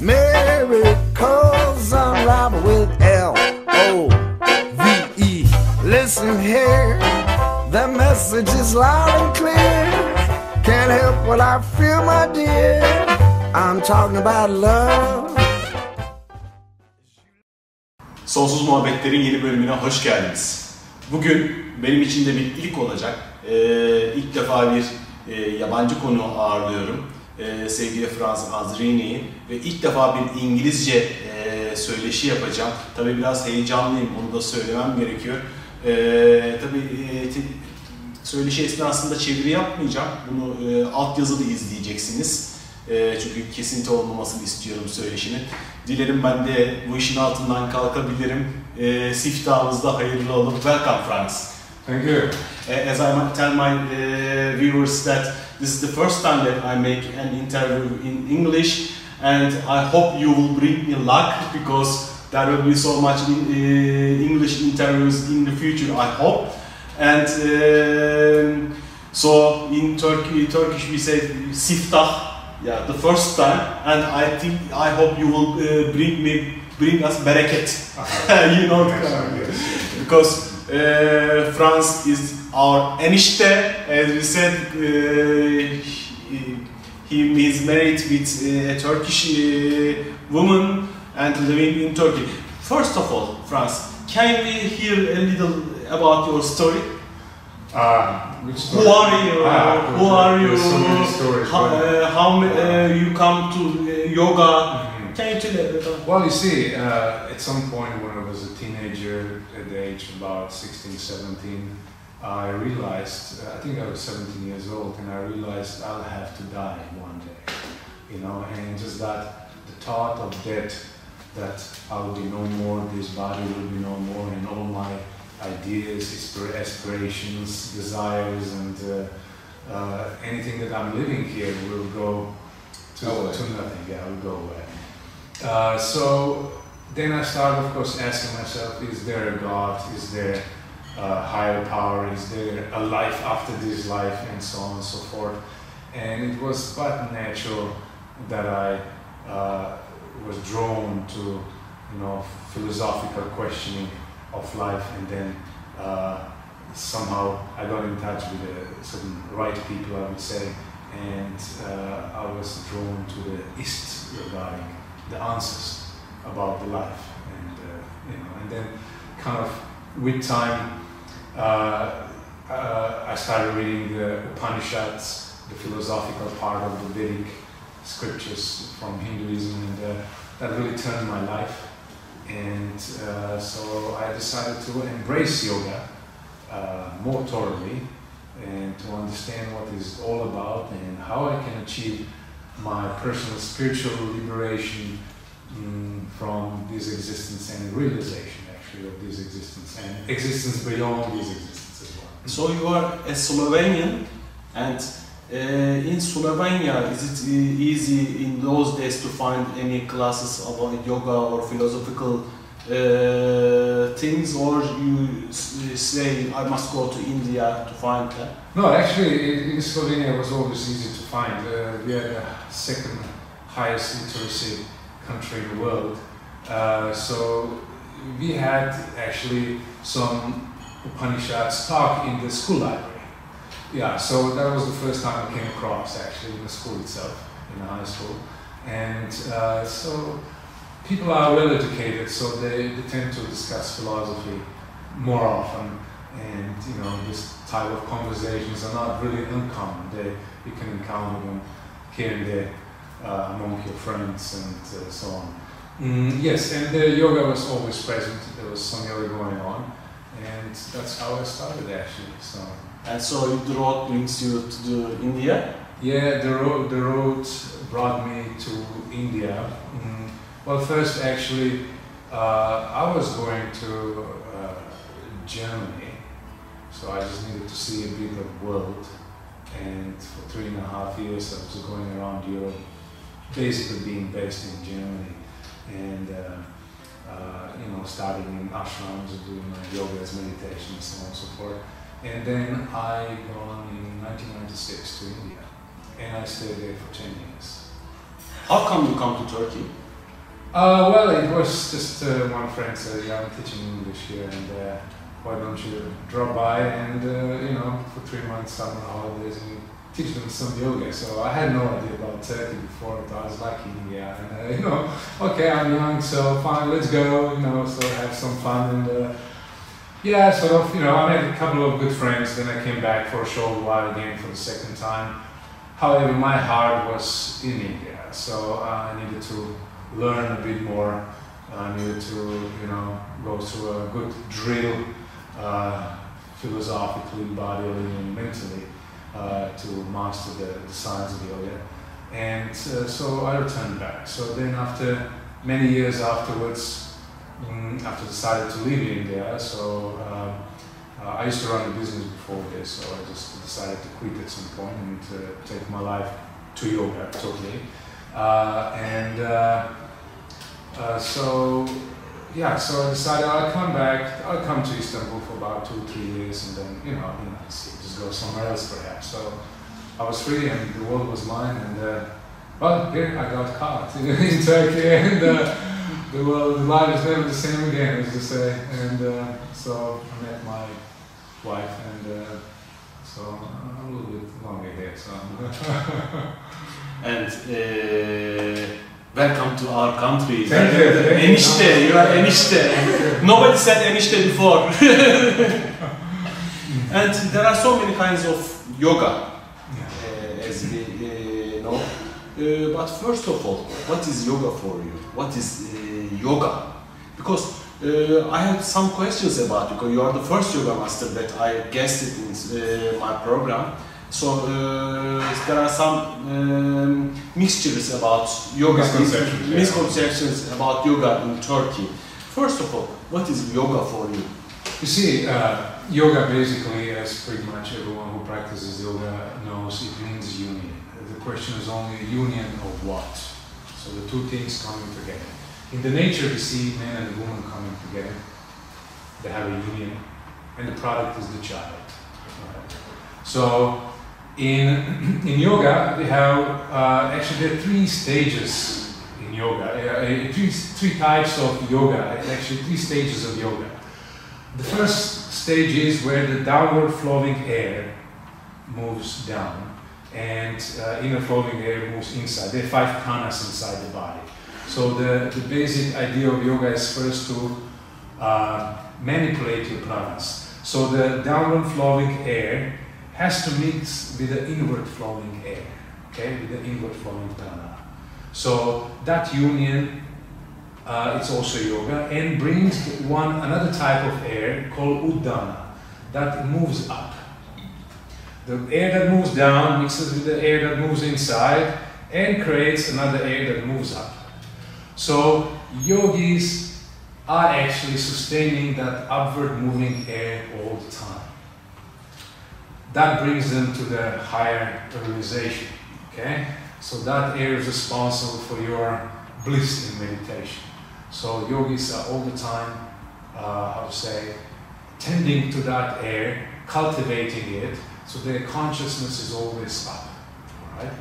miracles unravel with L O V E. Listen here, the message is loud and clear. Can't help what I feel, my dear. I'm talking about love. Sonsuz Muhabbetler'in yeni bölümüne hoş geldiniz. Bugün benim için de bir ilk olacak. Ee, ilk defa bir e, yabancı konu ağırlıyorum. Ee, sevgili Franz Azrini'yi ve ilk defa bir İngilizce e, söyleşi yapacağım. Tabii biraz heyecanlıyım, bunu da söylemem gerekiyor. Ee, tabii e, te- söyleşi esnasında çeviri yapmayacağım. Bunu e, altyazıda izleyeceksiniz. E, çünkü kesinti olmamasını istiyorum söyleşinin. Dilerim ben de bu işin altından kalkabilirim. E, siftahımızda hayırlı olun. Welcome Franz. Thank you. Uh, as I tell my uh, viewers that this is the first time that I make an interview in English and I hope you will bring me luck because there will be so much in, uh, English interviews in the future I hope. And um, so in Turkey Turkish we say siftah yeah the first time. And I think I hope you will uh, bring me bring us bereket. You know because uh, Franz is our enişte, as we said, uh, he, he is married with uh, a Turkish uh, woman and living in Turkey. First of all, Franz, can we hear a little about your story? Uh, which story? Who are you? Ah, Who are you? So many stories. How, uh, how uh, you come to uh, yoga? Mhm. Can you tell us? Well, you see, uh, at some point when I was a teenager, at the age of about 16, 17, I realized, uh, I think I was 17 years old, and I realized I'll have to die one day. You know, and just that, the thought of death, that I will be no more, this body will be no more, and all my ideas, aspirations, desires, and uh, uh, anything that I'm living here will go to, to nothing. Yeah, will go away. Uh, so then I started, of course, asking myself: Is there a God? Is there a higher power? Is there a life after this life, and so on and so forth? And it was quite natural that I uh, was drawn to, you know, philosophical questioning of life, and then uh, somehow I got in touch with uh, certain right people, I would say, and uh, I was drawn to the East regarding the answers about the life, and uh, you know, and then kind of with time, uh, uh, I started reading the Upanishads, the philosophical part of the Vedic scriptures from Hinduism, and uh, that really turned my life. And uh, so I decided to embrace yoga uh, more thoroughly and to understand what it's all about and how I can achieve my personal spiritual liberation mm, from this existence and realization actually of this existence and existence beyond this existence as well. So you are a Slovenian, and uh, in Slovenia, is it easy in those days to find any classes about yoga or philosophical uh, things, or you say I must go to India to find that? No, actually, in in Slovenia it was always easy to find. Uh, we are the second highest literacy country in the world. Uh, so we had actually some Upanishads talk in the school library. Yeah, so that was the first time I came across actually in the school itself, in the high school. And uh, so people are well educated, so they, they tend to discuss philosophy more often and you know this type of conversations are not really uncommon. They you can encounter them here and there uh, among your friends and uh, so on. Mm, yes, and the yoga was always present. There was some yoga going on, and that's how I started actually. So And so the road brings you to the India. yeah, the road the road brought me to India. Mm, Well, first, actually, uh, I was going to uh, Germany, so I just needed to see a bit of world. And for three and a half years, I was going around Europe, basically being based in Germany, and uh, uh, you know, starting in ashrams, doing my yogas, meditations, so on and so forth. And then I gone in 1996 to India, and I stayed there for 10 years. How come you come to Turkey? Uh, well, it was just uh, one friend said, "Yeah, I'm teaching English here, and uh, why don't you drop by and uh, you know for three months summer holidays and teach them some yoga?" So I had no idea about Turkey before, but I was lucky, yeah. And uh, you know, okay, I'm young, so fine, let's go. You know, so have some fun and. Uh, yeah, sort of, you know, I made a couple of good friends, then I came back for a short while again for the second time. However, my heart was in India, so I needed to learn a bit more. I needed to, you know, go through a good drill, uh, philosophically, bodily, and mentally, uh, to master the, the science of yoga. And uh, so I returned back. So then, after many years afterwards, mm, after decided to leave India, so um, uh, I used to run a business before this, so I just decided to quit at some point and uh, take my life to yoga totally. Uh, and so, yeah, so I decided I'll come back, I'll come to Istanbul for about two, three years, and then, you know, you know just go somewhere else perhaps. So I was free and the world was mine, and uh, well, here I got caught in Turkey, and uh, the world, the life is never the same again, as you say. And uh, so I met my wife, and uh, so I'm a little bit longer here. So And uh, welcome to our country. Thank you. Enişte, you are enişte. Nobody said enişte before. and there are so many kinds of yoga, uh, as we uh, know. Uh, but first of all, what is yoga for you? What is uh, yoga? Because uh, I have some questions about you. Because you are the first yoga master that I guested in uh, my program. So uh, there are some um, mixtures about yoga, Misconceptions, yeah. misconceptions about yoga in Turkey. First of all, what is yoga for you? You see, uh, yoga basically, as pretty much everyone who practices yoga knows, it means union. The question is only union of what? So the two things coming together. In the nature, we see man and woman coming together. They have a union, and the product is the child. Right? So in in yoga, we have uh, actually there are three stages in yoga. Uh, uh, three three types of yoga. Actually, three stages of yoga. The first stage is where the downward flowing air moves down and uh, inner flowing air moves inside. There are five pranas inside the body. So the, the basic idea of yoga is first to uh, manipulate your pranas. So the downward flowing air has to mix with the inward flowing air, okay, with the inward flowing prana. So that union uh, it's also yoga and brings one another type of air called udana that moves up. The air that moves down mixes with the air that moves inside and creates another air that moves up. So yogis are actually sustaining that upward moving air all the time. That brings them to the higher realization. Okay? So that air is responsible for your bliss in meditation. So yogis are all the time, uh, how to say, tending to that air, cultivating it, so their consciousness is always up. Alright?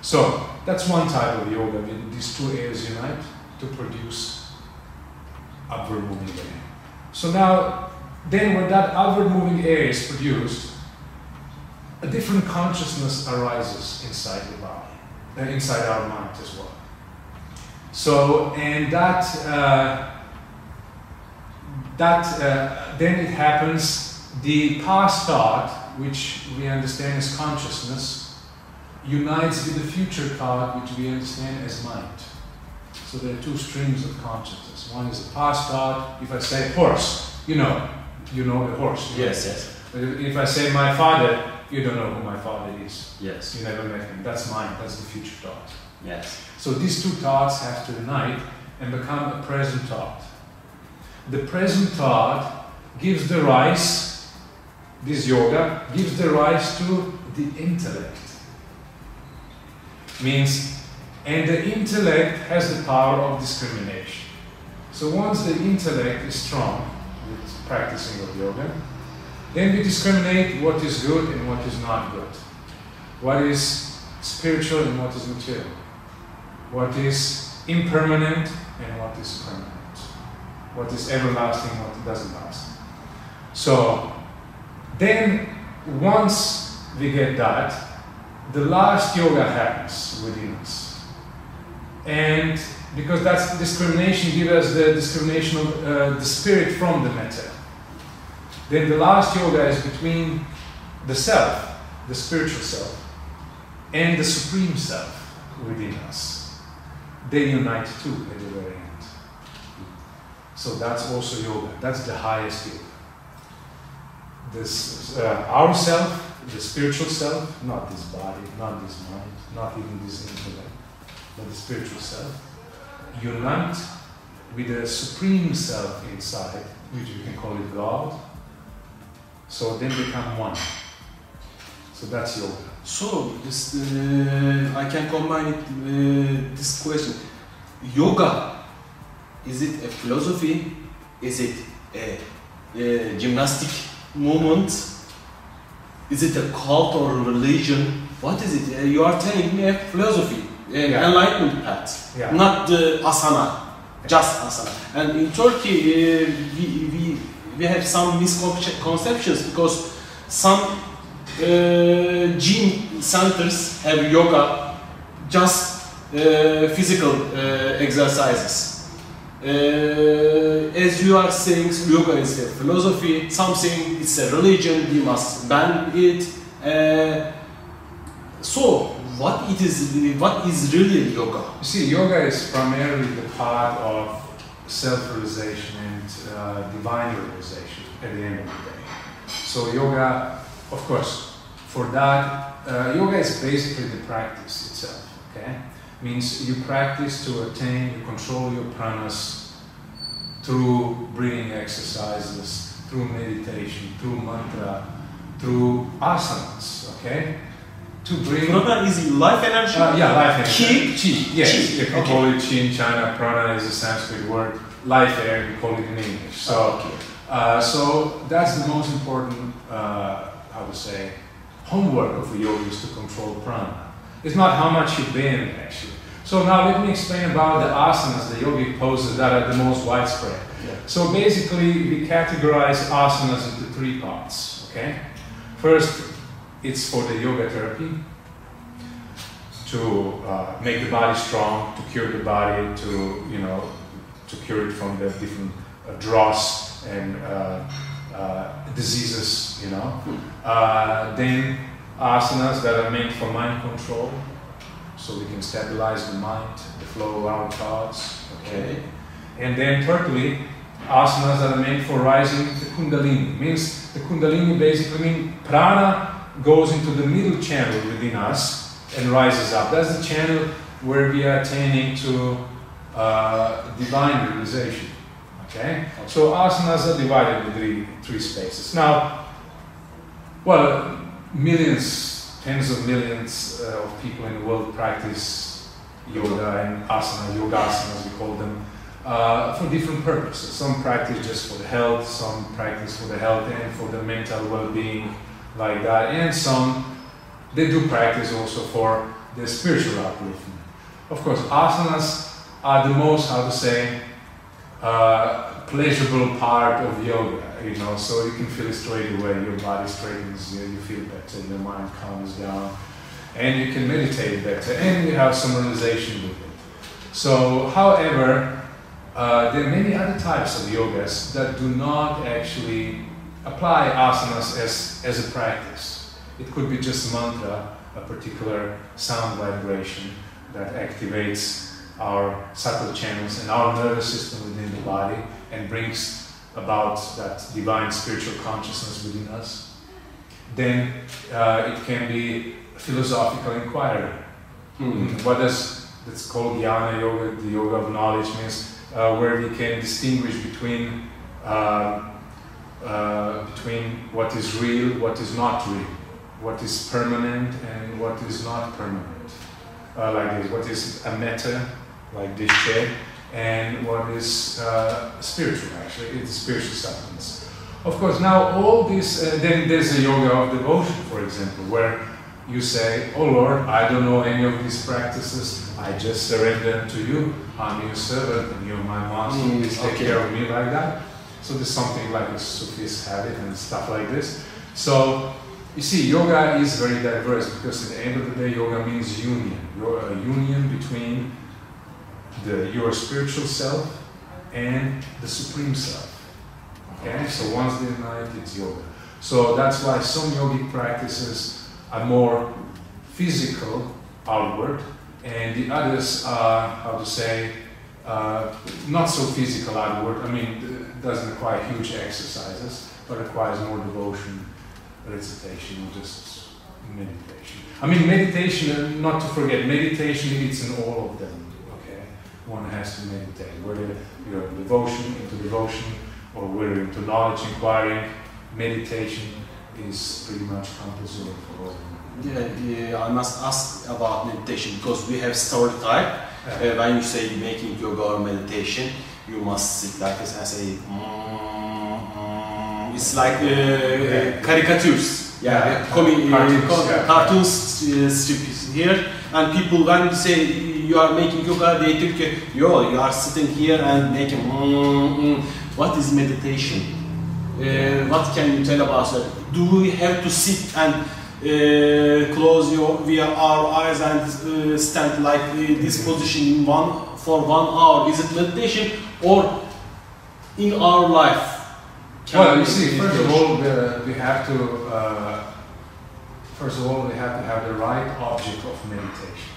So that's one type of yoga. When these two airs unite to produce upward moving air. So now, then when that upward moving air is produced, a different consciousness arises inside the body, uh, inside our mind as well. So, and that, uh, that uh, then it happens, the past thought, which we understand as consciousness, unites with the future thought, which we understand as mind. So there are two streams of consciousness. One is the past thought. If I say horse, you know, you know the horse. you know. Yes, yes, But if I say my father, you don't know who my father is. yes. You never met him. That's mine. That's the future thought. Yes. So these two thoughts have to unite and become a present thought. The present thought gives the rise, this yoga gives the rise to the intellect. Means, and the intellect has the power of discrimination. So once the intellect is strong with practicing of yoga, then we discriminate what is good and what is not good. What is spiritual and what is material. What is impermanent and what is permanent. What is everlasting and what doesn't last. So then once we get that, the last yoga happens within us. And because that's discrimination gives us the discrimination of uh, the spirit from the matter. Then the last yoga is between the self, the spiritual self, and the supreme self within us. They unite too at the very end. So that's also yoga. That's the highest yoga. This uh, our self, the spiritual self, not this body, not this mind, not even this intellect, but the spiritual self, unite with the supreme self inside, which we can call it God. So then become one. So that's yoga. So this uh, I can combine it uh, this question. Yoga is it a philosophy? Is it a, a gymnastic movement? Is it a cult or a religion? What is it? Uh, you are telling me a philosophy, an Yeah. enlightenment path, Yeah. not the asana, just asana. And in Turkey, uh, we, we, we have some misconceptions because some uh, gym centers have yoga, just uh, physical uh, exercises. Uh, as you are saying, yoga is a philosophy, something it's a religion, we must ban it. Uh, so, what it is, what is really yoga? You see, yoga is primarily the path of self-realization and uh, divine realization at the end of the day. So yoga, of course, for that, uh, yoga is basically the practice itself. Okay, means you practice to attain, you control your pranas through breathing exercises, through meditation, through mantra, through asanas. Okay, to bring Prana is life energy. uh, yeah, life energy. Ki? Chi. Yes, Chi, you can okay. call it chi in China. Prana is a Sanskrit word. Life air, you call it in English. So, okay. uh, so that's the most important, uh, how to say, homework of a yogi is to control prana. It's not how much you bend, actually. So now let me explain about the asanas, the yogic poses that are the most widespread. Yeah. So basically, we categorize asanas into three parts. Okay, first, it's for the yoga therapy to uh, make the body strong, to cure the body, to you know, to cure it from the different uh, dross and uh, uh, diseases. You know, uh, then asanas that are meant for mind control, so we can stabilize the mind, the flow of our thoughts. Okay. And then thirdly, asanas that are meant for rising the kundalini. Means the kundalini basically means prana goes into the middle channel within us and rises up. That's the channel where we are attaining to uh, divine realization. Okay? So asanas are divided into three, three spaces. Now, well, millions, tens of millions uh, of people in the world practice yoga and asana, yogasanas we call them, uh, for different purposes. Some practice just for the health, some practice for the health and for the mental well-being, like that, and some they do practice also for the spiritual upliftment. Of course, asanas are the most, how to say, uh, pleasurable part of yoga, you know, so you can feel it straight away, your body straightens, you, you feel better, your mind calms down, and you can meditate better, and you have some realization with it. So, however, uh, there are many other types of yogas that do not actually apply asanas as, as a practice. It could be just mantra, a particular sound vibration that activates our subtle channels and our nervous system within the body and brings about that divine spiritual consciousness within us. Then uh, it can be philosophical inquiry. Hmm. What does that's called Jnana Yoga, the yoga of knowledge, means uh, where we can distinguish between uh, uh, between what is real, what is not real, what is permanent, and what is not permanent. Uh, like this, what is a matter, like this chair, and what is uh, spiritual. Actually, it's spiritual substance. Of course, now all this. Uh, then there's a yoga of devotion, for example, where you say, Oh Lord, I don't know any of these practices, I just surrender to you. I'm your servant and you're my master. Mm, Please take okay. care of me like that. So there's something like a Sufis habit and stuff like this. So you see, yoga is very diverse because at the end of the day, yoga means union. You're a union between the, your spiritual self and the supreme self. Okay, so once they unite, it's yoga. So that's why some yogic practices are more physical, outward, and the others are, how to say, uh, not so physical outward. I mean, it doesn't require huge exercises, but requires more devotion, recitation, or just meditation. I mean, meditation, uh, not to forget, meditation it's in all of them. Okay, one has to meditate, whether you're in devotion, into devotion, or whether into knowledge inquiring, Meditation is pretty much compulsory for all. of them. Yeah, yeah, I must ask about meditation because we have story type. Uh, Uh, when you say making yoga or meditation, you must sit like this and say, mm, it's like uh, uh, caricatures. Yeah, Yeah. comi- uh, Cartoons, co- yeah. cartoons uh, here, and people when you say you are making yoga, they think, uh, yo, you are sitting here and making. Mm, mm. What is meditation? Uh, what can you tell about that? Do we have to sit and uh, close your via our eyes and uh, stand like uh, this position in one for one hour? Is it meditation or in our life? can Well, we you see, first of all, the, we have to, uh, first of all, we have to have the right object of meditation.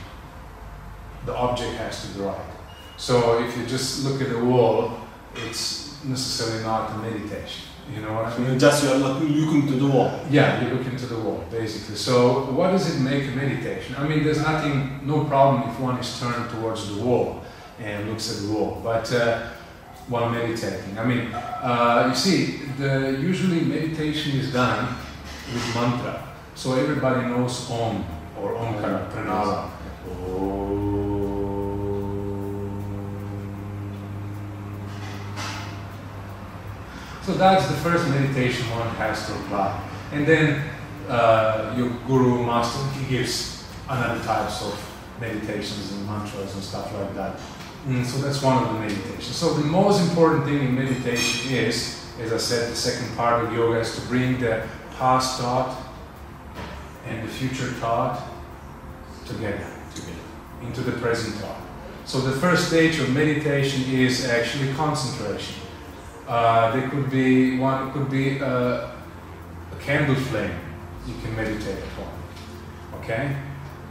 The object has to be right. So if you just look at the wall, it's necessarily not a meditation. You know what I mean? Just you are looking to the wall. Yeah, you look into the wall, basically. So, what does it make a meditation? I mean, there's nothing, no problem if one is turned towards the wall and looks at the wall, but uh, while meditating. I mean, uh, you see, the usually meditation is done with mantra, so everybody knows Om or Omkara, Pranava. So that's the first meditation one has to apply. And then uh, your guru master he gives another types of meditations and mantras and stuff like that. Mm, so that's one of the meditations. So the most important thing in meditation is, as I said, the second part of yoga is to bring the past thought and the future thought together, together into the present thought. So the first stage of meditation is actually concentration. Uh, there could be one. It could be uh, a candle flame you can meditate upon. Okay.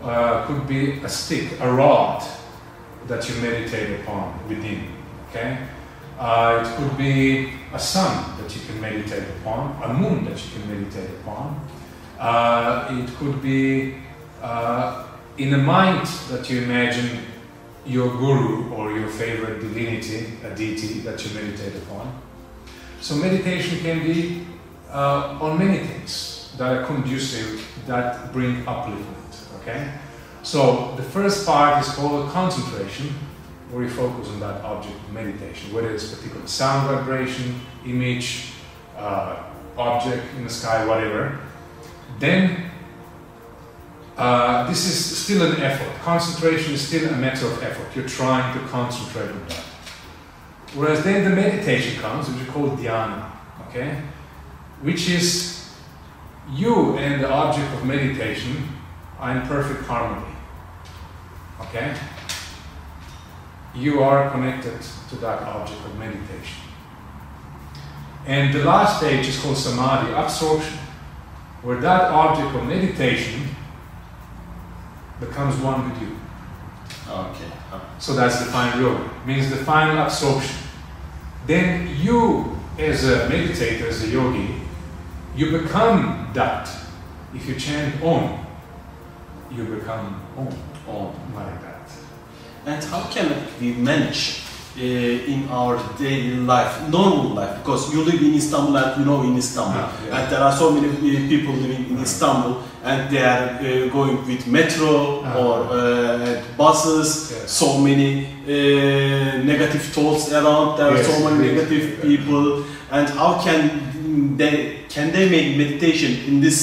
Uh, could be a stick, a rod that you meditate upon within. Okay. Uh, it could be a sun that you can meditate upon, a moon that you can meditate upon. Uh, it could be uh, in a mind that you imagine your guru or your favorite divinity, a deity that you meditate upon. So meditation can be uh, on many things that are conducive, that bring upliftment. Okay. So the first part is called concentration, where you focus on that object meditation, whether it's particular sound vibration, image, uh, object in the sky, whatever. Then uh, this is still an effort. Concentration is still a matter of effort. You're trying to concentrate on that. Whereas then the meditation comes, which is called dhyana, okay? Which is you and the object of meditation are in perfect harmony. Okay? You are connected to that object of meditation. And the last stage is called samadhi, absorption, where that object of meditation becomes one with you. Okay. So that's the final yoga. Means the final absorption. Then you, as a meditator, as a yogi, you become that. If you chant Om, you become Om, Oh. like that. and how can we manage uh, in our daily life, normal life, because you live in Istanbul and you know in Istanbul, Ah, yeah. and there are so many uh, people living in Ah. Istanbul, and they are uh, going with metro Ah. or uh, buses. So many uh, negative thoughts around. There are Yes, so many negative yeah. people, and how can they can they make meditation in this?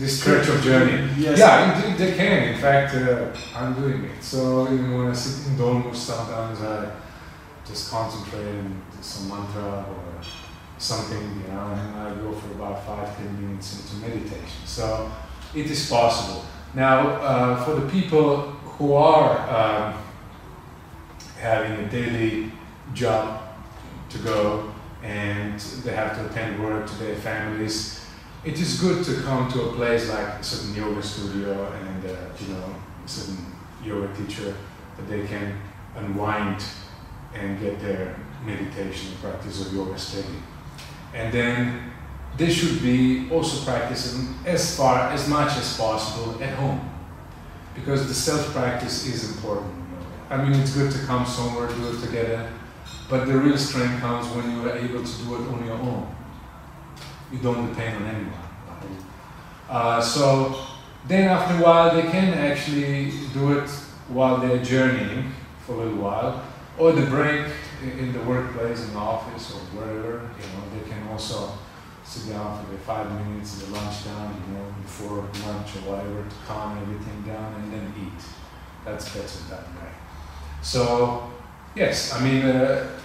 This of journey. Yes. Yeah, they can. In fact, uh, I'm doing it. So even when I sit in Dolmus, sometimes I just concentrate and do some mantra or something, you know, and I go for about five, ten minutes into meditation. So it is possible. Now, uh, for the people who are um, having a daily job to go and they have to attend work to their families, it is good to come to a place like a certain yoga studio and uh, you know a certain yoga teacher that they can unwind and get their meditation practice of yoga steady. And then they should be also practicing as far as much as possible at home because the self practice is important. I mean, it's good to come somewhere, do it together, but the real strength comes when you are able to do it on your own. You don't depend on anyone. Uh, so then, after a while, they can actually do it while they're journeying for a little while, or the break in the workplace, in the office, or wherever. You know, they can also sit down for their five minutes, their lunch down, you know, before lunch or whatever, to calm everything down and then eat. That's better that way. So, yes, I mean, uh,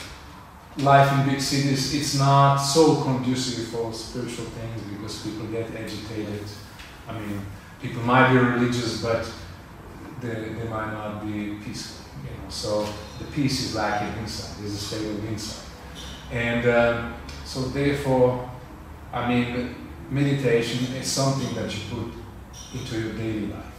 life in big cities, it's not so conducive for spiritual things because people get agitated. I mean, people might be religious, but they, they might not be peaceful. You know, so the peace is lacking inside. There's a state of inside, and um, so therefore, I mean, meditation is something that you put into your daily life.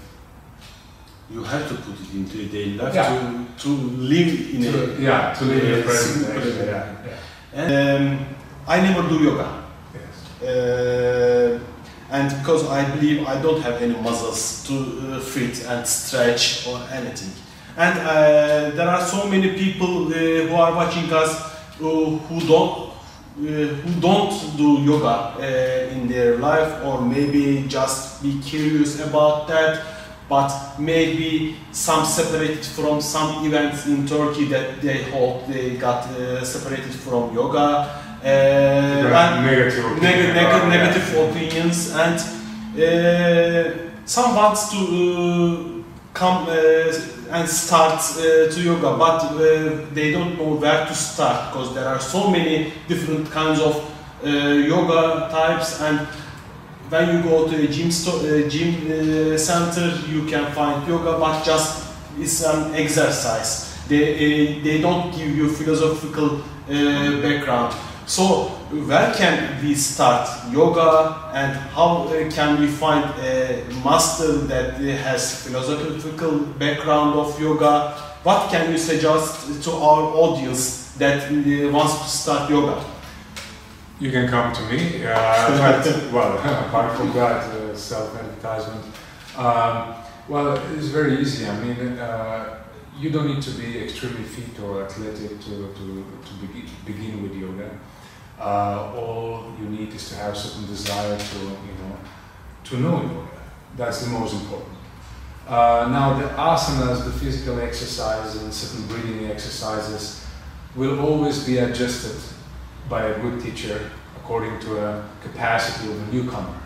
You have to put it into your daily life Yeah. to, to live in To- a. yeah, to live in the present. present. Yeah, yeah. And, um, I never do yoga. Yes. Uh, and because I believe I don't have any muscles to uh, fit and stretch or anything. And uh, there are so many people uh, who are watching us who, who don't uh, who don't do yoga uh, in their life or maybe just be curious about that but maybe some separated from some events in Turkey that they hold they got uh, separated from yoga uh, and- negative neg- opinion neg- about negative opinions and uh, some wants to uh, come uh, and start uh, to yoga but uh, they don't know where to start because there are so many different kinds of uh, yoga types and when you go to a gym, sto- uh, gym uh, center you can find yoga but just it's an exercise they, uh, they don't give you philosophical uh, background so where can we start yoga and how uh, can we find a master that has philosophical background of yoga? What can you suggest to our audience that uh, wants to start yoga? You can come to me. Uh, but, well, apart from that, uh, self-advertisement. Um, well, it's very easy. I mean, uh, you don't need to be extremely fit or athletic to, to, to begin, begin with yoga. Uh, all you need is to have certain desire to, you know, to know yoga. That's the most important. Uh, now, the asanas, the physical exercises, and certain breathing exercises will always be adjusted by a good teacher according to a capacity of a newcomer,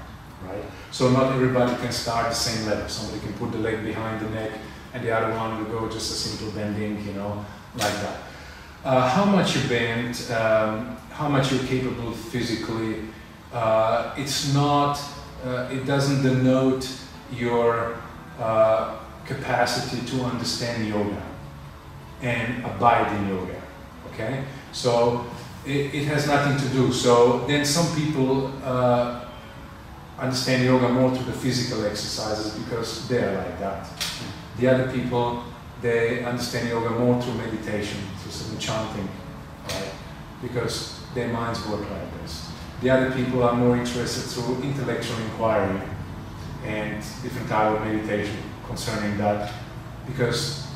right? So not everybody can start the same level. Somebody can put the leg behind the neck, and the other one will go just a simple bending, you know, like that. Uh, how much you bend, um, how much you're capable physically, uh, it's not, uh, it doesn't denote your uh, capacity to understand yoga and abide in yoga. Okay, so it, it has nothing to do. So then some people uh, understand yoga more through the physical exercises because they are like that. The other people they understand yoga more through meditation, through some chanting, right? Because their minds work like this. The other people are more interested through intellectual inquiry and different type of meditation concerning that because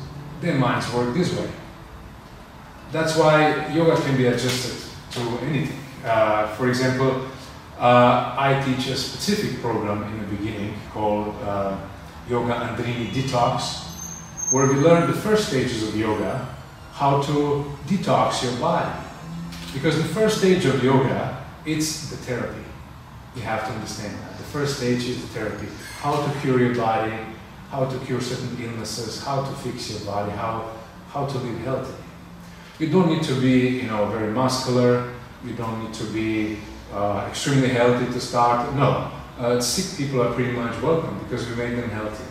their minds work this way. That's why yoga can be adjusted to anything. Uh, for example, uh, I teach a specific program in the beginning called uh, Yoga Andrini Detox, where we learn the first stages of yoga, how to detox your body. Because the first stage of yoga, it's the therapy. You have to understand that. The first stage is the therapy. How to cure your body, how to cure certain illnesses, how to fix your body, how, how to live healthy. You don't need to be, you know, very muscular. You don't need to be uh, extremely healthy to start. No, uh, sick people are pretty much welcome because we make them healthy.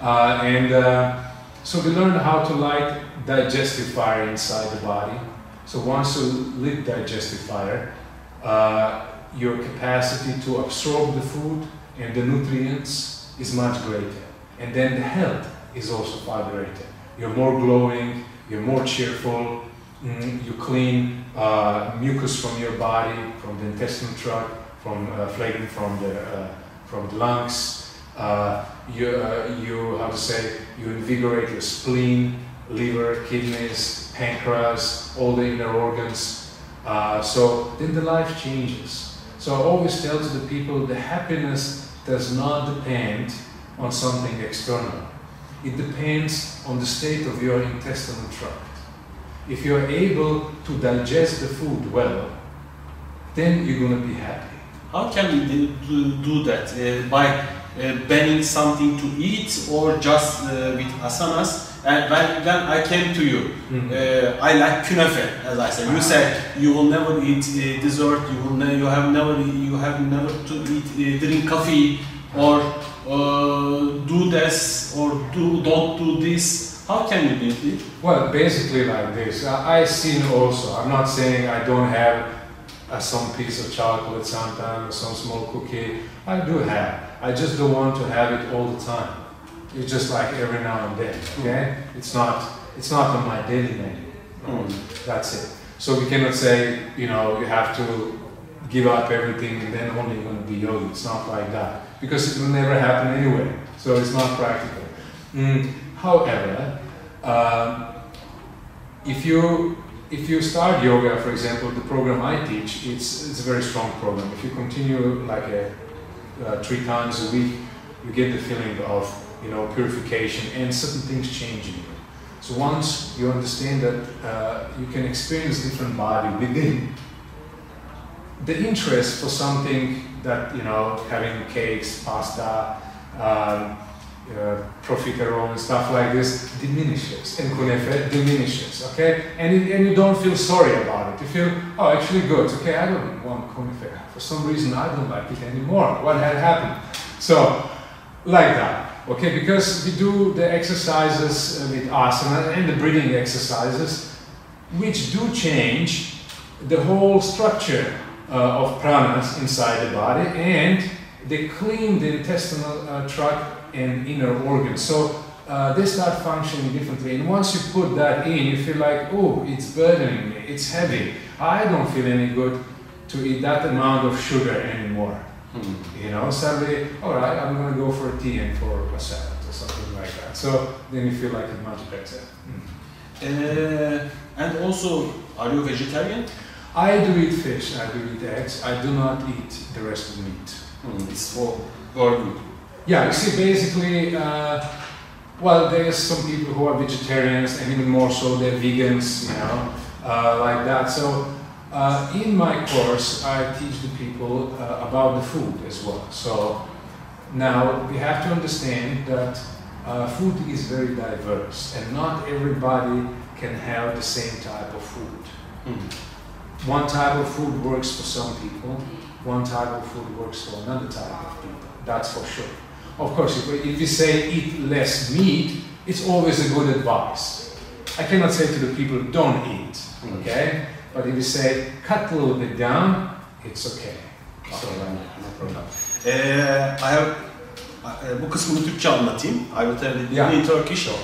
Uh, and uh, so we learn how to light digestive fire inside the body. So once you lit digestive fire, uh, your capacity to absorb the food and the nutrients is much greater. And then the health is also far greater. You're more glowing, you're more cheerful, mm, you clean uh, mucus from your body, from the intestinal tract, from uh, from the, uh, from the lungs. Uh, you, uh, you, how to say, you invigorate your spleen, liver, kidneys, pancreas, all the inner organs. Uh, so then the life changes. So I always tell to the people the happiness does not depend on something external. It depends on the state of your intestinal tract. If you're able to digest the food well, then you're going to be happy. How can we do, that? Uh, by uh, banning something to eat or just uh, with asanas? And when, when I came to you, Mhm. uh, I like künefe, as I said. You said you will never eat uh, dessert. You will you have never you have never to eat uh, drink coffee or uh, do this or do don't do this. How can you do it? Well, basically like this. I, I seen also. I'm not saying I don't have uh, some piece of chocolate sometimes or some small cookie. I do have. I just don't want to have it all the time. It's just like every now and then. Okay? It's not. It's not on my daily menu. Mm. That's it. So we cannot say, you know, you have to give up everything and then only going to be yogi. It's not like that because it will never happen anyway. So it's not practical. Mm, however, um, if you if you start yoga, for example, the program I teach, it's it's a very strong program. If you continue like a, uh, three times a week, you get the feeling of you know purification and certain things changing. So once you understand that uh, you can experience different body within the interest for something that you know having cakes, pasta, um, uh, profiterole and stuff like this diminishes. And kunefe diminishes okay? And, it, and you don't feel sorry about it. You feel oh actually good okay I don't want kunefe. For some reason I don't like it anymore. What had happened? So like that okay? Because we do the exercises with asana and the breathing exercises which do change the whole structure uh, of pranas inside the body and they clean the intestinal uh, tract and inner organs. So uh, they start functioning differently. And once you put that in, you feel like, oh, it's burdening me, it's heavy. I don't feel any good to eat that amount of sugar anymore. Hmm. You know, suddenly, all right, I'm going to go for a tea and for a salad or something like that. So then you feel like it's much better. Mm. Uh, and also, are you vegetarian? I do eat fish, I do eat eggs, I do not eat the rest of the meat. Hmm, It's for for Yeah, you see, basically, uh, well, there's some people who are vegetarians, and even more so, they're vegans, you know, uh, like that. So, uh, in my course, I teach the people uh, about the food as well. So, now we have to understand that uh, food is very diverse, and not everybody can have the same type of food. Hmm. One type of food works for some people, one type of food works for another type of people. That's for sure. Of course, if, we- if you say eat less meat, it's always a good advice. I cannot say to the people don't eat, okay? But if you say cut a little bit down, it's okay. So, no problem. Uh, I have uh, bu kısmını Türkçe anlatayım. I will tell it Yeah. in Turkish. Uh,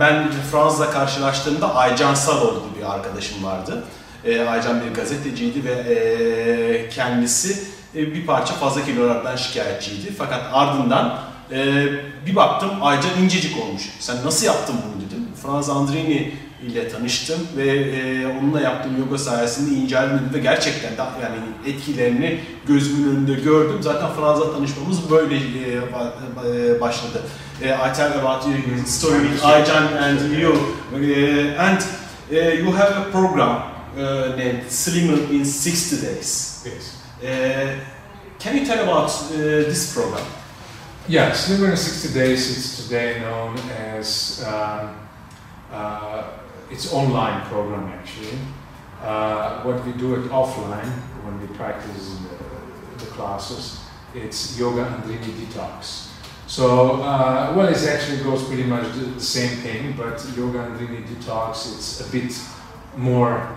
ben Fransız'la karşılaştığımda Aycan Saloğlu bir arkadaşım vardı. Uh, Aycan bir gazeteciydi ve uh, kendisi uh, bir parça fazla kilolardan şikayetçiydi. Fakat ardından Ee, bir baktım Aycan incecik olmuş. Sen nasıl yaptın bunu dedim. Franz Andrini ile tanıştım ve e, onunla yaptığım yoga sayesinde inceldim ve gerçekten de yani etkilerini gözümün önünde gördüm. Zaten Franz'la tanışmamız böyle e, e, başladı. E, I tell about your story Aycan and you. E, and e, you have a program e, named Slimmer in 60 Days. Yes. Uh, can you tell about uh, this program? Yeah, Slimmer in 60 Days is today known as um, uh, it's online program actually. Uh, what we do it offline when we practice the, the classes, it's yoga and andrini detox. So, uh, well, it actually goes pretty much the, same thing, but yoga andrini detox, it's a bit more,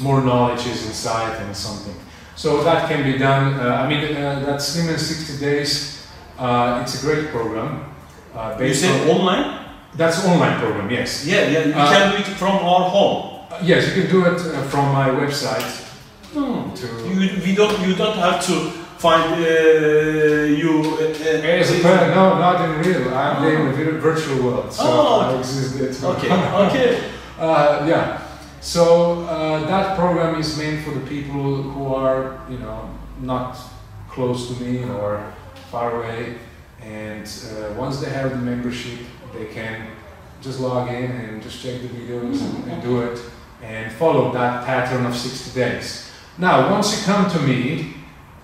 more knowledge is inside and something. So that can be done. Uh, I mean, uh, that Slim in 60 Days, uh, it's a great program. Uh, You based said on, online? that's online program, yes. Yeah, yeah. You Uh, can do it from our home. Uh, yes, you can do it uh, from my website. Hmm. To You, we don't. You don't have to find uh, you. Uh, as a no, not in real. I'm in a vir- virtual world, so Oh, I exist there too. Okay. Okay. Uh, yeah. So uh, that program is meant for the people who are, you know, not close to me or far away. And uh, once they have the membership, they can just log in and just check the videos and, and do it and follow that pattern of 60 days. Now, once you come to me,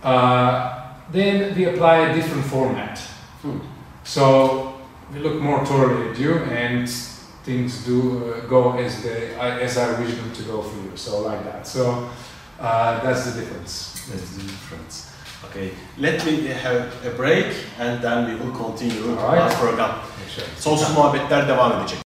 uh, then we apply a different format. Hmm. So we look more thoroughly at you and things do uh, go as they I, as I wish them to go for you. So like that. So uh, that's the difference. That's the difference. Okay. Let me have a break and then we will continue Alright. our program. Sonsuz muhabbetler devam edecek.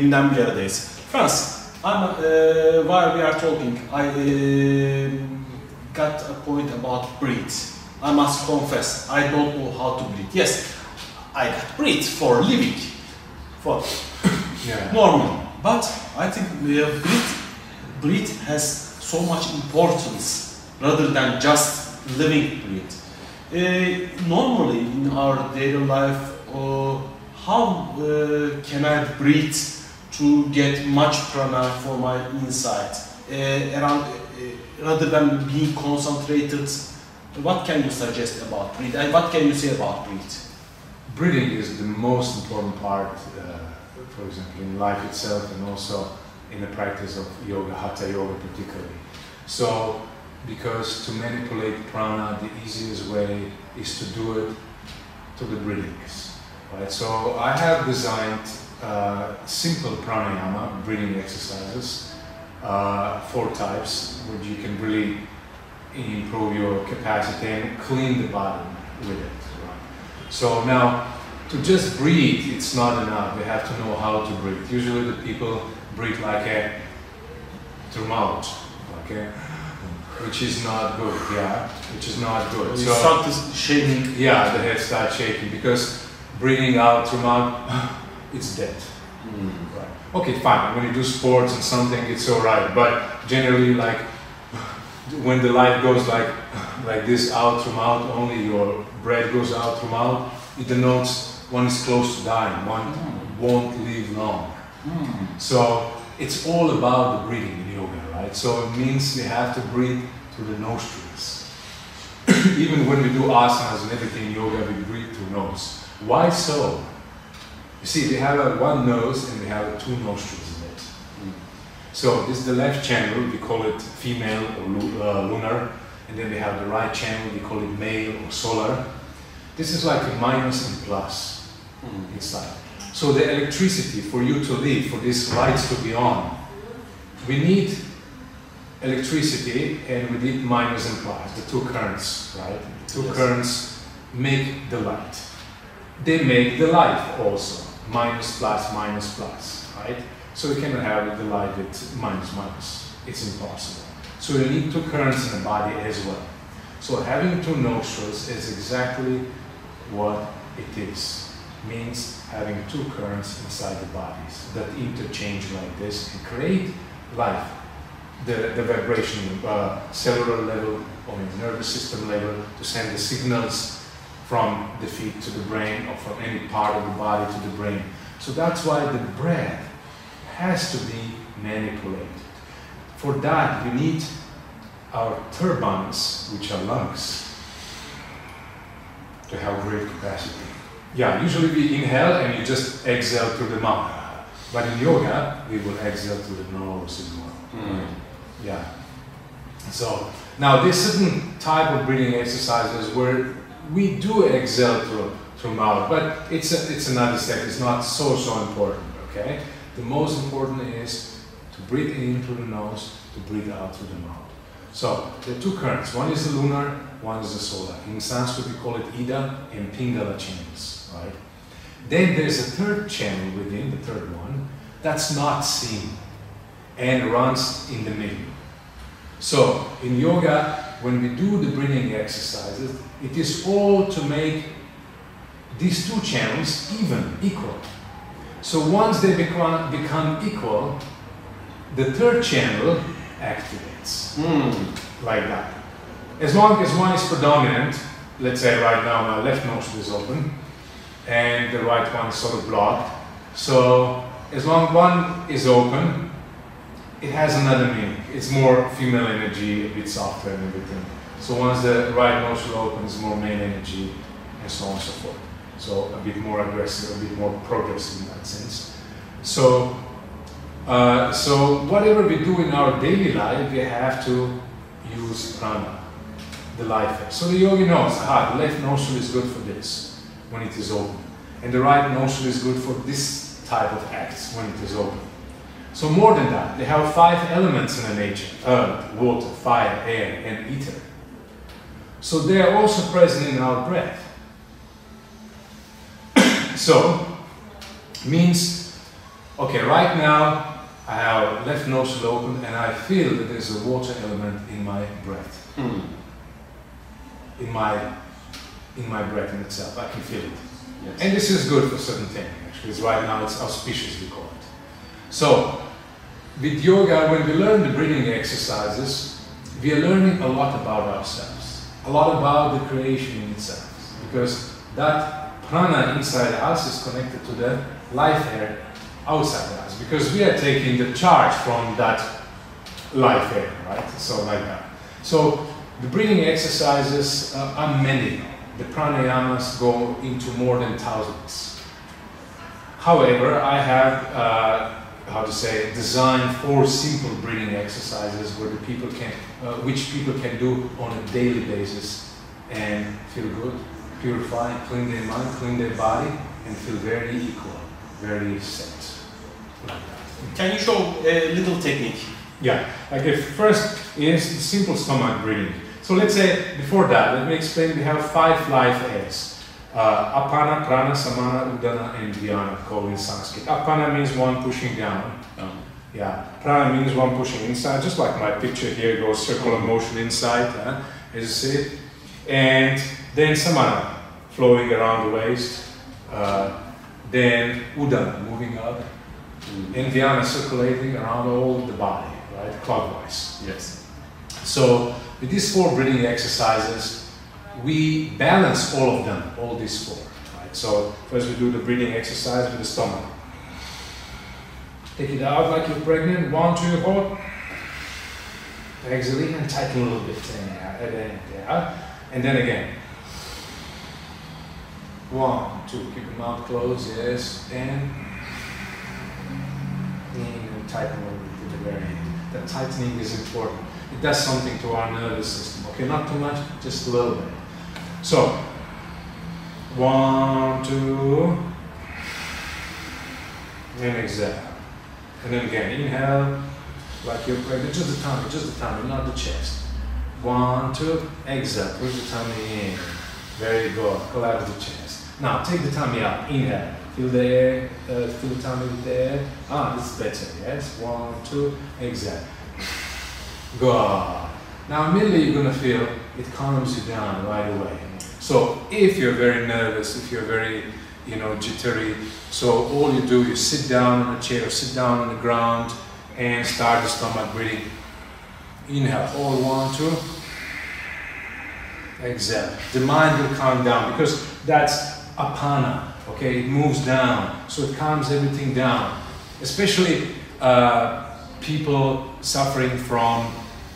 Yeniden bir aradayız. Franz, I'm, uh, while we are talking, I uh, got a point about breathe. I must confess, I don't know how to breathe. Yes, I got breathe for living, for Yeah. normal. But I think uh, breathe, breathe has so much importance rather than just living breath. Uh, normally in our daily life, uh, how uh, can I breathe to get much prana for my insight Uh, around, uh, rather than being concentrated, what can you suggest about breathe? And what can you say about breathe? breathing is the most important part, uh, for example, in life itself and also in the practice of yoga, hatha yoga particularly. So, because to manipulate prana, the easiest way is to do it to the breathings, right? So, I have designed uh, simple pranayama breathing exercises, uh, four types, which you can really improve your capacity and clean the body with it. Right? So now, to just breathe, it's not enough. We have to know how to breathe. Usually, the people breathe like a through mouth, okay, which is not good. Yeah, which is not good. You So start shaking. yeah, the head starts shaking because breathing out through mouth, it's dead. Hmm. Right. Okay, fine. When you do sports and something, it's all right. But generally, like when the life goes like like this out through mouth, only your breath goes out through mouth. It denotes one is close to dying. One hmm. won't live long. Hmm. So it's all about the breathing in yoga, right? So it means we have to breathe through the nostrils. Even when we do asanas and everything in yoga, we breathe through nose. Why so? You see, we have a one nose and we have two nostrils in it. So this is the left channel, we call it female or uh, lunar, and then we have the right channel, we call it male or solar. This is like a minus and plus inside. So the electricity for you to live, for these lights to be on, we need electricity and we need minus and plus, the two currents, right? The two Yes. currents make the light. They make the life also, minus plus minus plus, right? So we cannot have the light with minus minus. It's impossible. So you need two currents in the body as well. So having two nostrils is exactly what it is. Means having two currents inside the bodies that interchange like this and create life. The, the vibration, uh, cellular level or nervous system level to send the signals from the feet to the brain or from any part of the body to the brain. So that's why the breath has to be manipulated. For that, we need our turbines, which are lungs, to have great capacity. Yeah, usually we inhale and you just exhale through the mouth. But in yoga, we will exhale through the nose as well. Mm. Yeah. So now there's certain type of breathing exercises where we do exhale through through mouth, but it's a, it's another step. It's not so so important. Okay. The most important is to breathe in through the nose, to breathe out through the mouth. So there are two currents. One is the lunar, one is the solar. In Sanskrit we call it Ida and Pingala channels, right? Then there's a third channel within, the third one, that's not seen and runs in the middle. So in yoga, when we do the breathing exercises, it is all to make these two channels even, equal. So once they become, become equal, the third channel activates Mm. like that. As long as one is predominant, let's say right now my left nostril is open and the right one is sort of blocked. So as long as one is open, it has another meaning. It's more female energy, a bit softer and everything. So once the right nostril opens, more male energy and so on and so forth. So a bit more aggressive, a bit more progressive in that sense. So uh, so whatever we do in our daily life, we have to use prana, the life. So the yogi knows, ah, the left nostril is good for this when it is open, and the right nostril is good for this type of acts when it is open. So more than that, they have five elements in the nature: earth, water, fire, air, and ether. So they are also present in our breath. so means, okay, right now I have left nostril open and I feel that there's a water element in my breath, Mm. in my in my breath in itself. I can feel it. Yes. And this is good for certain things, actually. It's right now it's auspicious, it. So, with yoga, when we learn the breathing exercises, we are learning a lot about ourselves, a lot about the creation itself, because that prana inside us is connected to the life air outside us, because we are taking the charge from that life air, right? So like that. So the breathing exercises uh, are many. The pranayamas go into more than thousands. However, I have, uh, how to say, designed four simple breathing exercises where the people can, uh, which people can do on a daily basis and feel good, purify, clean their mind, clean their body, and feel very equal, very set. Like. Can you show a little technique? Yeah, like if first is simple stomach breathing. So let's say before that, let me explain. We have five life airs: uh, apana, prana, samana, udana, and vyana, called in Sanskrit. Apana means one pushing down. Oh. Yeah, prana means one pushing inside, just like my picture here goes circular motion inside, uh, as you see. And then samana, flowing around the waist. Uh, then udana, moving up. And vyana, circulating around all the body, right, clockwise. Yes. So with these four breathing exercises, we balance all of them, all these four. Right? So first we do the breathing exercise with the stomach. Take it out like you're pregnant. One, two, hold. Exhale and tighten a little bit. And then, yeah. and then again. One, two, keep your mouth closed, yes, and in and tighten a little bit to the very end. That tightening is important. It does something to our nervous system. Okay, not too much, just a little bit. So, one, two, and exhale. And then again, inhale, like you're pregnant, just the tummy, just the tummy, not the chest. One, two, exhale, push the tummy in. Very good, collapse the chest. Now, take the tummy out, inhale. Feel the air, uh, feel the tummy with the air. Ah, this is better, yes? One, two, exhale. Good. Now, immediately you're gonna feel it calms you down right away. So, if you're very nervous, if you're very, you know, jittery, so all you do is sit down on a chair, or sit down on the ground, and start the stomach breathing. Inhale, hold one, two. Exhale. The mind will calm down because that's apana. Okay, it moves down, so it calms everything down. Especially uh, people suffering from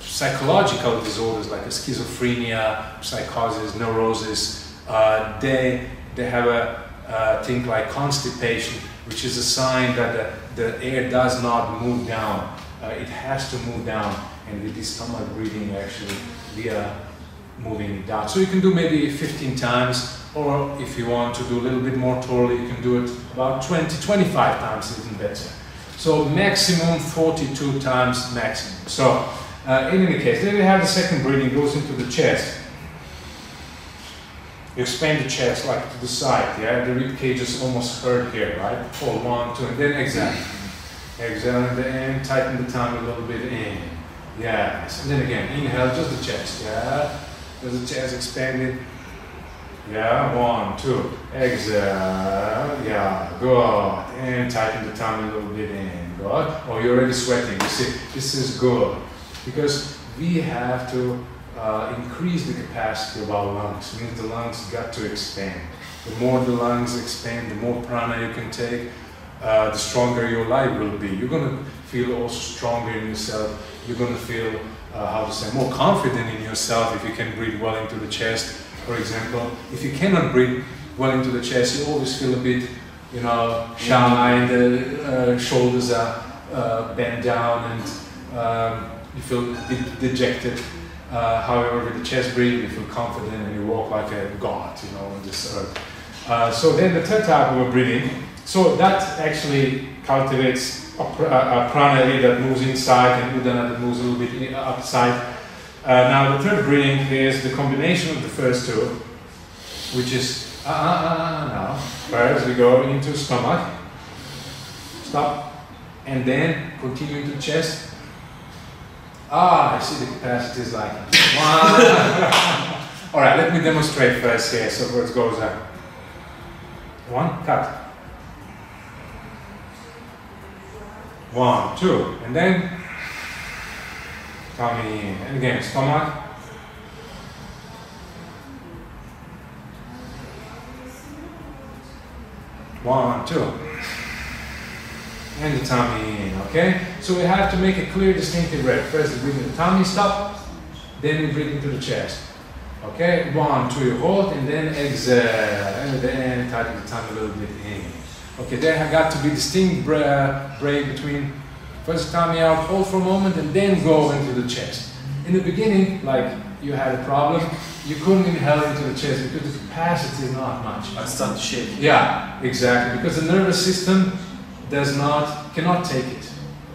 psychological disorders like schizophrenia, psychosis, neurosis. Uh, they they have a uh, thing like constipation, which is a sign that the, the air does not move down. Uh, it has to move down, and with this stomach breathing, actually, we are moving it down. So you can do maybe 15 times, or if you want to do a little bit more thoroughly, you can do it about 20, 25 times, even better. So maximum 42 times maximum. So uh, in any case, then we have the second breathing goes into the chest. You expand the chest like to the side, yeah? The rib cage is almost hurt here, right? Hold one, two, and then exhale. Exhale and then tighten the tongue a little bit in. Yes. And then again, inhale, just the chest, yeah? Just the chest expanded. Yeah, one, two. Exhale. Yeah, good. And tighten the tongue a little bit in. Good. Oh, you're already sweating. You see, this is good. Because we have to uh, increase the capacity of our lungs. Means the lungs got to expand. The more the lungs expand, the more prana you can take, uh, the stronger your life will be. You're going to feel also stronger in yourself. You're going to feel, uh, how to say, more confident in yourself if you can breathe well into the chest, for example. If you cannot breathe well into the chest, you always feel a bit, you know, shy, the uh, shoulders are uh, bent down and um, you feel bit dejected. Uh, however, with the chest breathing, you feel confident and you walk like a god, you know, on this earth. Uh, so then the third type of breathing, so that actually cultivates a, pr- a, prana that moves inside and udana that moves a little bit outside. Uh, now the third breathing is the combination of the first two, which is uh, uh, uh, now. First we go into stomach, stop, and then continue into chest. Ah, I see the capacity is like one. All right, let me demonstrate first here. So it goes up. One, cut. One, two, and then tummy in. And again, stomach. One, two. And the tummy in, okay? So we have to make a clear, distinctive breath. First, we breathe in the tummy, stop. Then we breathe into the chest. Okay, one, two, hold, and then exhale. And then tighten the tongue a little bit in. Okay, there have got to be distinct bre- break between first tummy out, hold for a moment, and then go into the chest. In the beginning, like you had a problem, you couldn't inhale into the chest because the capacity is not much. I start to shake. Yeah, exactly. Because the nervous system does not cannot take it.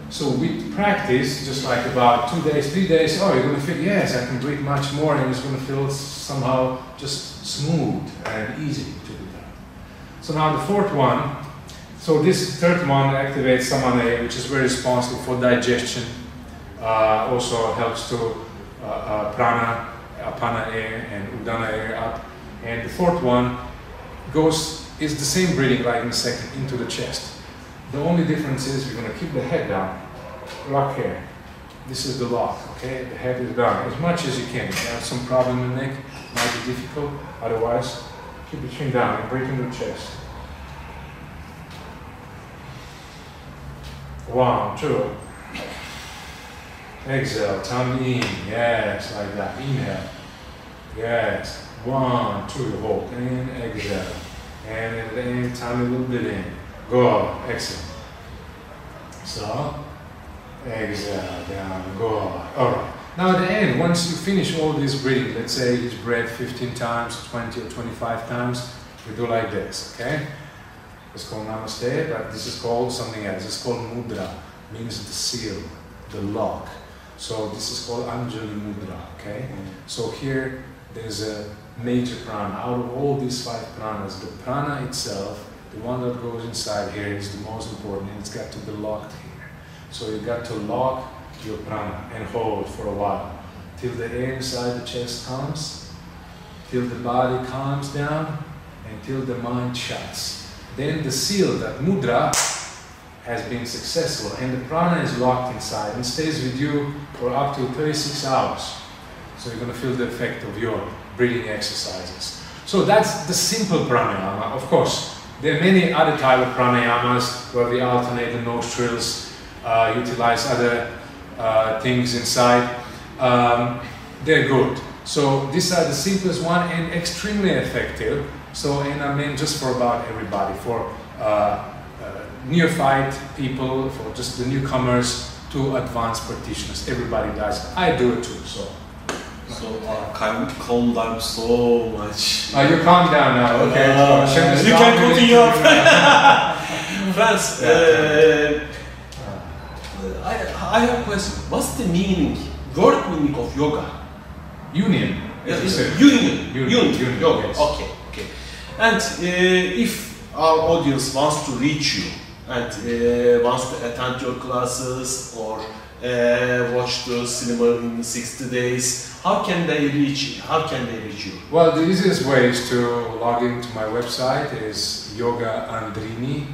So we practice, just like about two days, three days, oh, you're gonna feel yes, I can breathe much more, and it's gonna feel somehow just smooth and easy to do that. So now the fourth one. So this third one activates samana, which is very responsible for digestion. Uh, also helps to uh, uh, prana, apana air, and udana air up. And the fourth one goes is the same breathing like in the second into the chest. The only difference is we're going to keep the head down, lock here. This is the lock, okay? The head is down as much as you can. If you have some problem in the neck, might be difficult. Otherwise, keep the chin down and breathe into the chest. One, two. Exhale, tummy in. Yes, like that. Inhale. Yes. One, two, hold. And exhale. And then tummy a little bit in. Go. Exhale. So, exhale, down, go. Alright. Now at the end, once you finish all this breathing, let's say each breath 15 times, 20 or 25 times, we do like this, okay? It's called Namaste, but this is called something else. It's called Mudra, means the seal, the lock. So this is called Anjali Mudra, okay? So here there's a major prana. Out of all these five pranas, the prana itself, the one that goes inside here is the most important and it's got to be locked here. So you got to lock your prana and hold for a while till the air inside the chest comes, till the body calms down, and till the mind shuts. Then the seal, that mudra, has been successful and the prana is locked inside and stays with you for up to 36 hours. So you're going to feel the effect of your breathing exercises. So that's the simple pranayama. Of course, there are many other type of pranayamas where we alternate the nostrils, uh, utilize other uh, things inside. Um, they're good. So these are the simplest one and extremely effective. So and I mean just for about everybody, for uh, uh, neophyte people, for just the newcomers to advanced practitioners. Everybody does. I do it too. So So uh, calm, calm down so much. uh, you calm down now. Okay. Uh, So, you can calm. continue. Franz, uh, I, I have a question. What's the meaning, word meaning of yoga? Union. Said. union. Union, Union. union, Yoga. yes. Okay. Okay. And uh, if our audience wants to reach you and uh, wants to attend your classes or uh, watch the Slimmer in 60 days, how can they reach you? How can they reach you? Well, the easiest way is to log into my website is Yoga Andrini,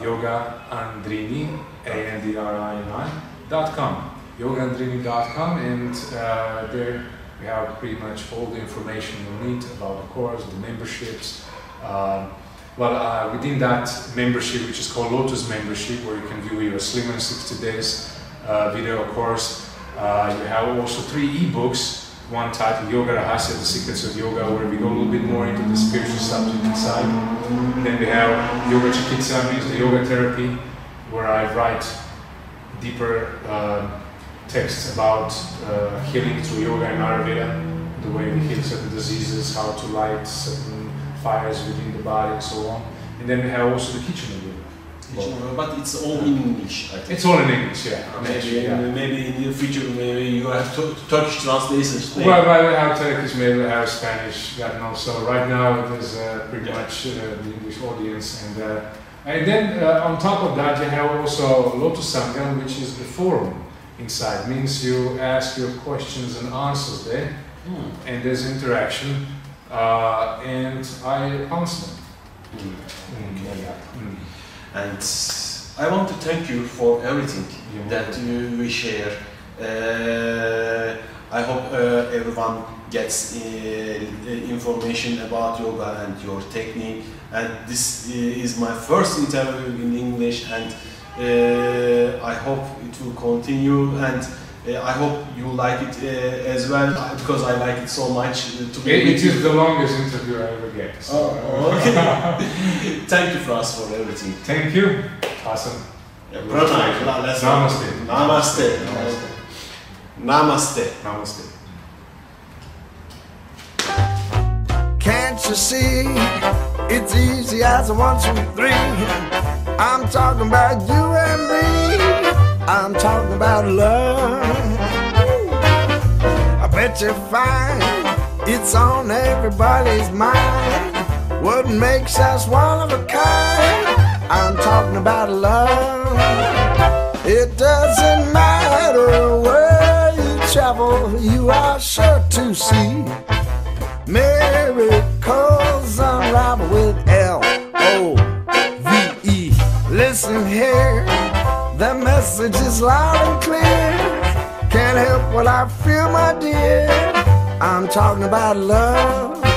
Yoga Andrini, A-N-D-R-I-N-I, dot com, yogaandrini.com, and uh, there we have pretty much all the information you need about the course, the memberships. Um, well, uh, within that membership, which is called Lotus Membership, where you can view your Slim in 60 Days uh, video course, uh, you have also three ebooks. One titled Yoga Rahasya, The Secrets of Yoga, where we go a little bit more into the spiritual subject inside. Then we have Yoga Chikitsa, means the yoga therapy, where I write deeper uh, texts about uh, healing through yoga and Ayurveda, the way we heal certain diseases, how to light certain fires within the body, and so on. And then we have also the kitchen yoga. But it's all in English, I think. It's all in English, yeah. Maybe, yeah. maybe in the future, maybe you have to, Turkish translations. maybe. Well, well, we have Turkish, maybe we have Spanish, God knows. So right now it is uh, pretty Yeah. much uh, the English audience, and uh, and then uh, on top of that you have also Lotus Sangam, which is the forum inside. Means you ask your questions and answers there, Hmm. and there's interaction, uh, and I answer them. Hmm. Mm, yeah. Mm. And I want to thank you for everything that you we share Uh, I hope uh, everyone gets uh, information about yoga and your technique. And this is my first interview in English, and uh, I hope it will continue. And Uh, I hope you like it uh, as well uh, because I like it so much. Uh, to be It, with it you. is the longest interview I ever get. So. Oh, oh okay. Thank you, Franz, for everything. Thank you. Awesome. Pranay. La- let's- Namaste. Namaste. Namaste. Namaste. Namaste. Can't you see? It's easy as a one, two, three. I'm talking about you and me. I'm talking about love. I bet you find it's on everybody's mind. What makes us one of a kind? I'm talking about love. It doesn't matter where you travel, you are sure to see. Miracles unravel with L O V E. Listen here, the message is loud and clear. Can't help what I feel, my dear. I'm talking about love.